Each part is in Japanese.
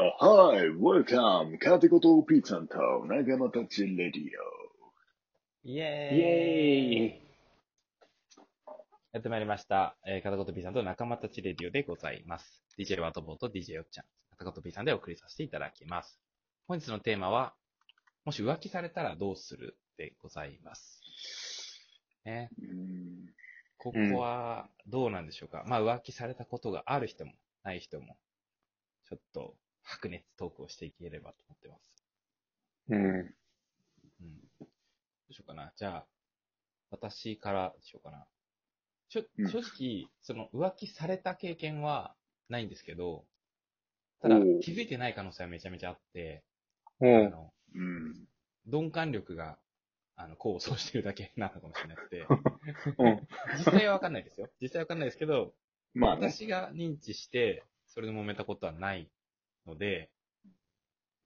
はい、welcome! カテコとピーちゃんと仲間たちレディイエーイイエーイやってまいりました。えー、片言 P さんと仲間たちレディオでございます。DJ ワトボーと DJ よっちゃん、片言 P さんでお送りさせていただきます。本日のテーマは、もし浮気されたらどうするでございます。ね、オ。うんここはどうなんでしょうか。まあ浮気されたことがある人もない人も、ちょっと白熱トークをしていければと思ってます。うん。うん。どうしようかな。じゃあ、私からでしょうかな。ちょうん正直、その浮気された経験はないんですけど、ただ気づいてない可能性はめちゃめちゃあって、うん。あの、うん。鈍感力が、あの、功を奏してるだけなのかもしれなくて、うん。実際はわかんないですよ。実際はわかんないですけど、まあね。私が認知して、それで揉めたことはないので、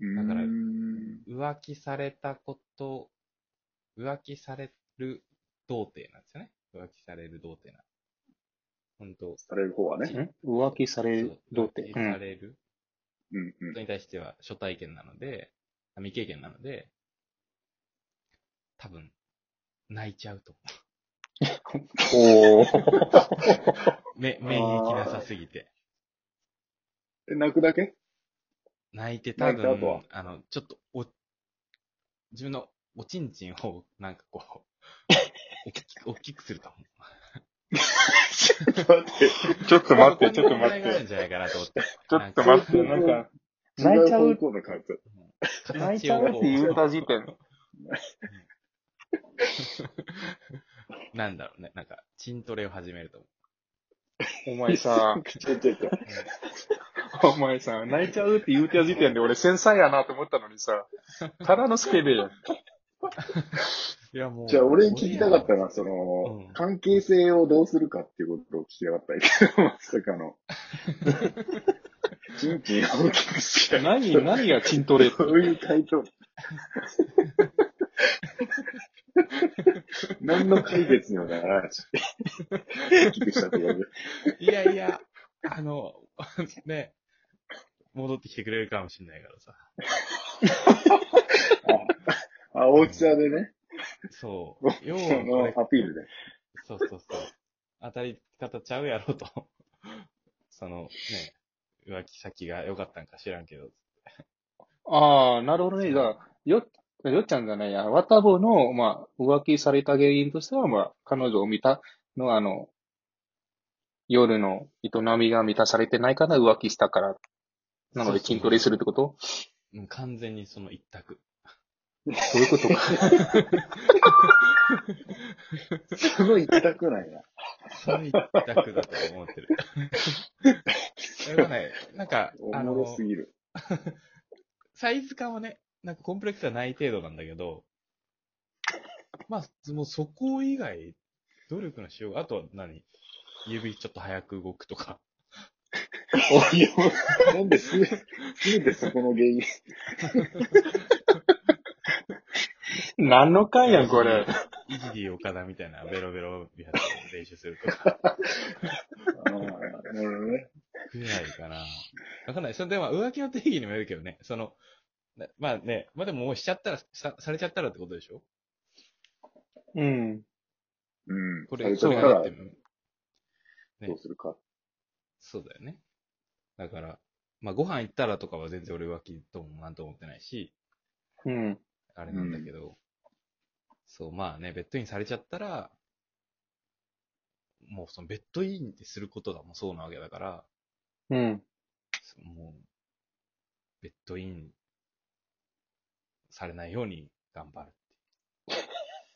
だからうん浮気されたこと、浮気される童貞なんですよね。浮気される童貞な。本当される方はね。浮気される、どうって。浮気うん。されるうんうんことに対しては初体験なので、未経験なので、多分、泣いちゃうとおー。思う。め、免疫なさすぎて。え、泣くだけ？泣いて多泣いた後は？分、あの、ちょっと、お、自分のおちんちんを、なんかこう、大きく、大きくすると思う。ちょっと待って。ちょっと待って、ちょっとこんな問題待って。があるんじゃないかなと思って。ちょっと待って、なんか、泣いちゃう？違方向の感覚。泣いちゃうって言った時点。なんだろうね。なんか、チントレを始めると思う。お前さ、ちょちょちょ。お前さ、泣いちゃうって言うた時点で俺繊細やなと思ったのにさ、ただのスケベやん。いや、もう。じゃあ俺に聞きたかったのは、そのうん、関係性をどうするかっていうことを聞きたかったけど、まさかの。チンチンを大きくして。何、何がチントレって？そういう回答。何の解決にもならないし。大きくしたところで。いやいや、あの、ね、戻ってきてくれるかもしれないからさ。あ、大きさでね。そう。要そのはこれ、アピールで。そうそうそう。当たり方ちゃうやろと。その、ね、浮気先が良かったんか知らんけど。ああ、なるほどね。じゃあ、よ、よっちゃんじゃないや、わたぼの、まあ、浮気された原因としては、まあ、彼女を見たのは、あの、夜の営みが満たされてないから浮気したから。なので、筋トレするってこと？うん完全にその一択。そういうこと？か。すごい痛くないな。その一択だと思ってる。でもね、なんか、おあのす、ぎる。サイズ感はね、なんかコンプレックスはない程度なんだけど、まあ、もうそこ以外、努力のしようが、あとは何？指ちょっと早く動くとか。おいやなんですべ、すべてそこの原因。何の回やん、これ。イジリー岡田みたいなベロベロやつを練習するとか。ああ、なるほどね。ぐらいかな。わかんない。それでも浮気の定義にもよるけどね。その、なまあね、まあでももうしちゃったら、さされちゃったらってことでしょうん。うん。これ、それがだって、ねどうするか。そうだよね。だから、まあご飯行ったらとかは全然俺浮気ともなんとも思ってないし、うん。あれなんだけど、そう、まあね、ベッドインされちゃったら、もうそのベッドインってすることがもうそうなわけだから、うん。もう、ベッドインされないように頑張るっていう。だからうん。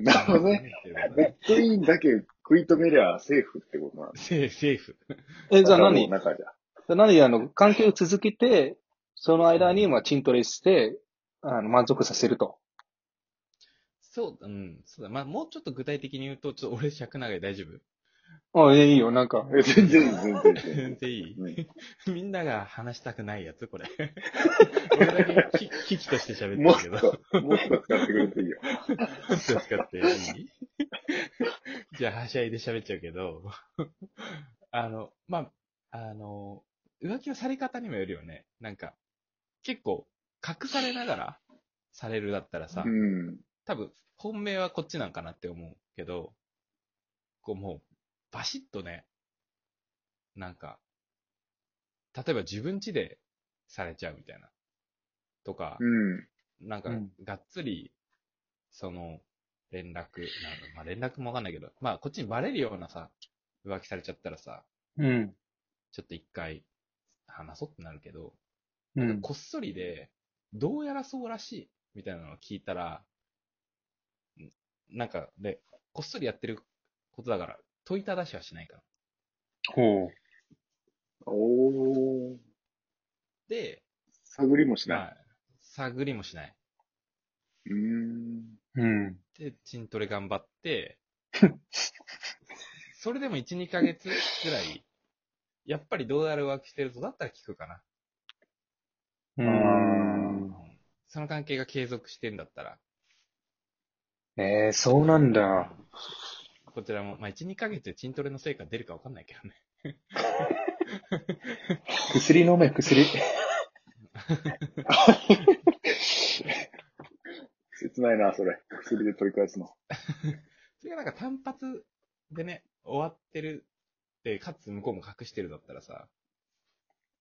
なるほどね。。ベッドインだけ食い止めりゃセーフってことなんです。セーフ、セーフ。え、じゃあ何？中じゃ。じゃあ何？あの、関係を続けて、その間に、まあ、筋トレして、あの、満足させると。そう、うん、そうだ。まあ、もうちょっと具体的に言うと、ちょっと俺尺長い大丈夫？あ、え、いいよ、なんか。え 全然いい、全然いい全然いい。みんなが話したくないやつこれ。俺だけき危機として喋もってるっけど。と、もっと使ってくれていいよ。もっと使っていい？じゃあ、はしゃいで喋っちゃうけど。あの、まあ、あの、浮気のされ方にもよるよね。なんか、結構、隠されながらされるだったらさ、うん。多分、本命はこっちなんかなって思うけど、こうもう、バシッとね、なんか、例えば自分家でされちゃうみたいな。とか、うん。なんかうん、がっつり、その、連絡、なんだまあ連絡もわかんないけど、まあこっちにバレるようなさ、浮気されちゃったらさ、うん。ちょっと一回話そうってなるけど、うん。こっそりで、どうやらそうらしい、みたいなのを聞いたら、んなんか、で、こっそりやってることだから、問いただしはしないから。ほう。おー。で、探りもしない。まあ、探りもしない。うーん。うん。で、チントレ頑張って、それでも1、2ヶ月ぐらい、やっぱりどうやら浮気してるとだったら聞くかな。うん。その関係が継続してんだったら、ええそうなんだ。こちらも、まあ、1、2ヶ月でチントレの成果出るかわかんないけどね。薬飲め、薬。切ないな、それ。薬で取り返すの。それがなんか単発でね、終わってるで、かつ向こうも隠してるだったらさ、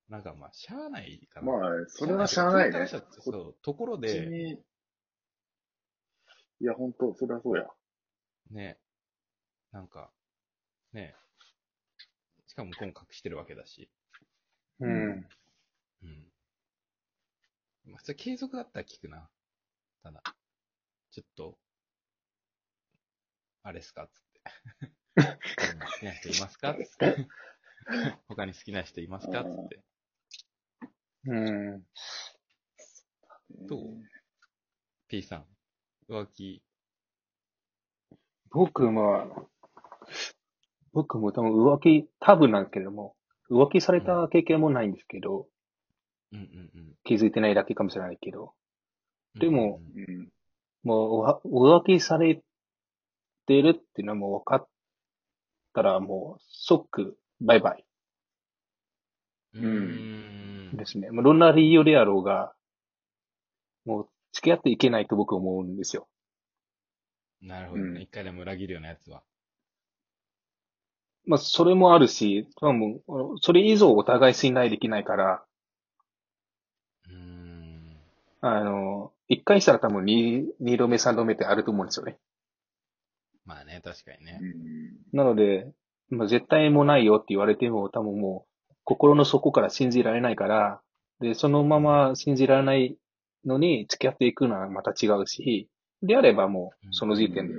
なんかまあ、しゃあないかな。まあ、それはしゃあないね。そう、ところで、に、いや、ほんと、それはそうや。ね、なんか、ね、しかも向こうも隠してるわけだし、うん。うん。まあ、それ継続だったら聞くな。ただ、ちょっと、あれっすかつって。好きな人いますかつって。他に好きな人いますかつって。うん。どう？P さん、浮気、僕も、僕も多分浮気、多分なんですけども、浮気された経験もないんですけど、うんうんうん。気づいてないだけかもしれないけど、でもうんうんうん。もうわ浮気されてるっていうのはもう分かったらもう即バイバイうん、ですね。もうどんな理由であろうが、もう付き合っていけないと僕は思うんですよ。なるほどね。うん一回でも裏切るようなやつは。まあそれもあるし、多分あのそれ以上お互い信頼できないから、うーん。あの、一回したら多分二二度目三度目ってあると思うんですよね。まあね、確かにねう。ん。なので、まあ、絶対もないよって言われても多分もう心の底から信じられないから、で、そのまま信じられないのに付き合っていくのはまた違うし、であればもうその時点で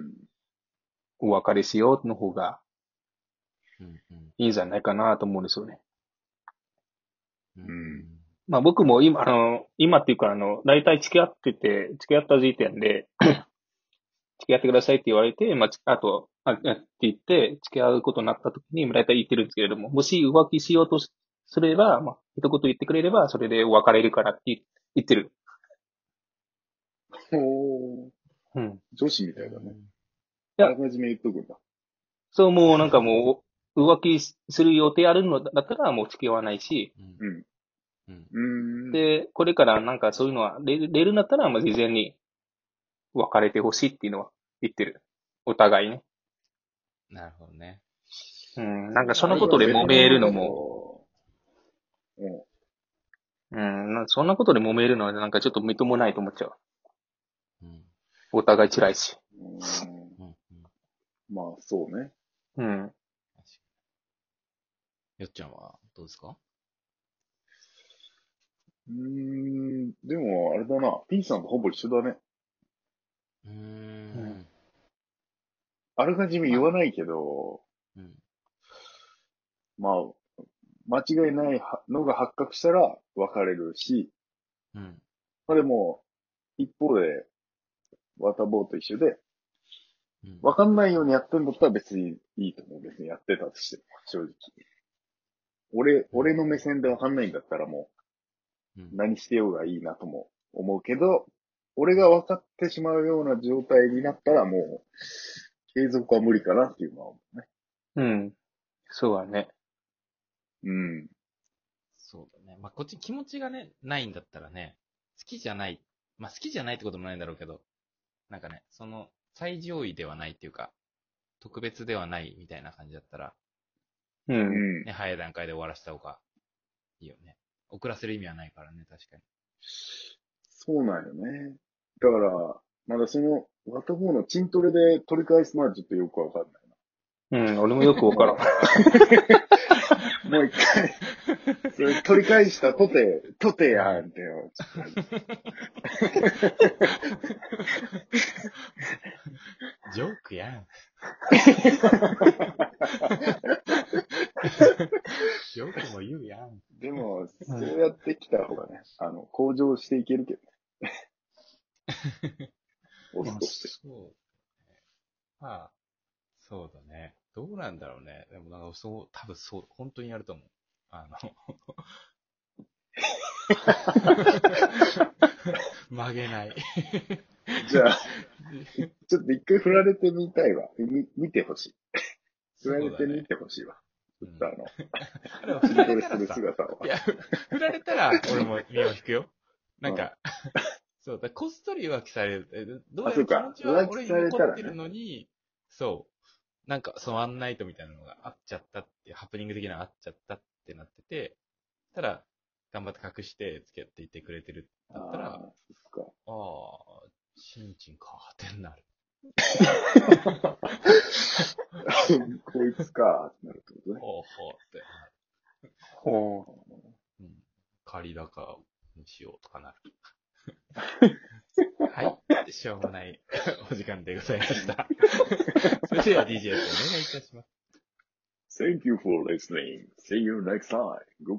お別れしようの方がいいんじゃないかなと思うんですよね。うんまあ僕も今、あの、今っていうかあの、大体付き合ってて、付き合った時点で、付き合ってくださいって言われて、まあ、ちあと、あ、あって言って、付き合うことになった時に、大体言ってるんですけれども、もし浮気しようとしすれば、まあ、一言言ってくれれば、それで別れるからって言言ってる。おーうん。女子みたいだね。いやあらかじめ言っとくんだ。そう、もうなんかもう、浮気する予定あるのだったら、もう付き合わないし、うんうん。うんうーん。で、これからなんかそういうのは出る出るんだったら、まあ、事前に別れてほしいっていうのは言ってる。お互いね。なるほどね。うん。なんかそのことで揉めるのも、も。うん。うん。なそんなことで揉めるのはなんかちょっとみともないと思っちゃう。うんお互い辛いし。うんうんうんまあ、そうね。うん。よっちゃんはどうですか？うーん。でも、あれだな。P さんとほぼ一緒だね。うーん。あらかじめ言わないけど、うん。まあ、間違いないはのが発覚したら別れるし、うん。まあでも、一方で、渡坊と一緒で、うんわかんないようにやってんだったら別にいいと思う。別にやってたとしても、正直。俺、俺の目線でわかんないんだったらもう何してようがいいなとも思うけど、俺が分かってしまうような状態になったらもう、継続は無理かなっていうのは思うね。うん。そうだね。うん。そうだね。まあ、こっち気持ちがね、ないんだったらね、好きじゃない。まあ、好きじゃないってこともないんだろうけど、なんかね、その、最上位ではないっていうか、特別ではないみたいな感じだったら、う。うんん。ね、早い段階で終わらせた方がいいよね。遅らせる意味はないからね、確かに。そうなんよね。だから、まだその、ワタボーのチントレで取り返すのはちょっとよくわかんないうん、俺もよくわからん。な。もう一回、それ取り返したとて、とてやんってよ。ジョークやん。ジョークも言うやん。とでも、そうやってきた方がね、あの、向上していけるけどね。として。そう。まあ、そうだね。どうなんだろうね。でもなんかそう、多分そう、本当にやると思う。あの、曲げない。じゃあ、ちょっと一回振られてみたいわ。み見てほしい。振られてみてほしいわ。そうちょっとあの、あでも振られたらさ、い。や、振られたら俺も身を引くよ。なんか、そう、だこっそり浮気される。えどうやら気持ちは浮俺に残ってるのに、そう、なんかそのワンナイトみたいなのがあっちゃったって、ハプニング的なあっちゃったってなってて、ただ、頑張って隠して付き合っていてくれてるだったら、ああ、そっか。ああ、チンチンかってなる。こいつか、ってなるってことね。ほうほうって。ほう。うん。仮高にしようとかなる。はい。しょうもない お時間でございました。それでは DJ お願いいたします。Thank you for listening. See you next time. Goodbye.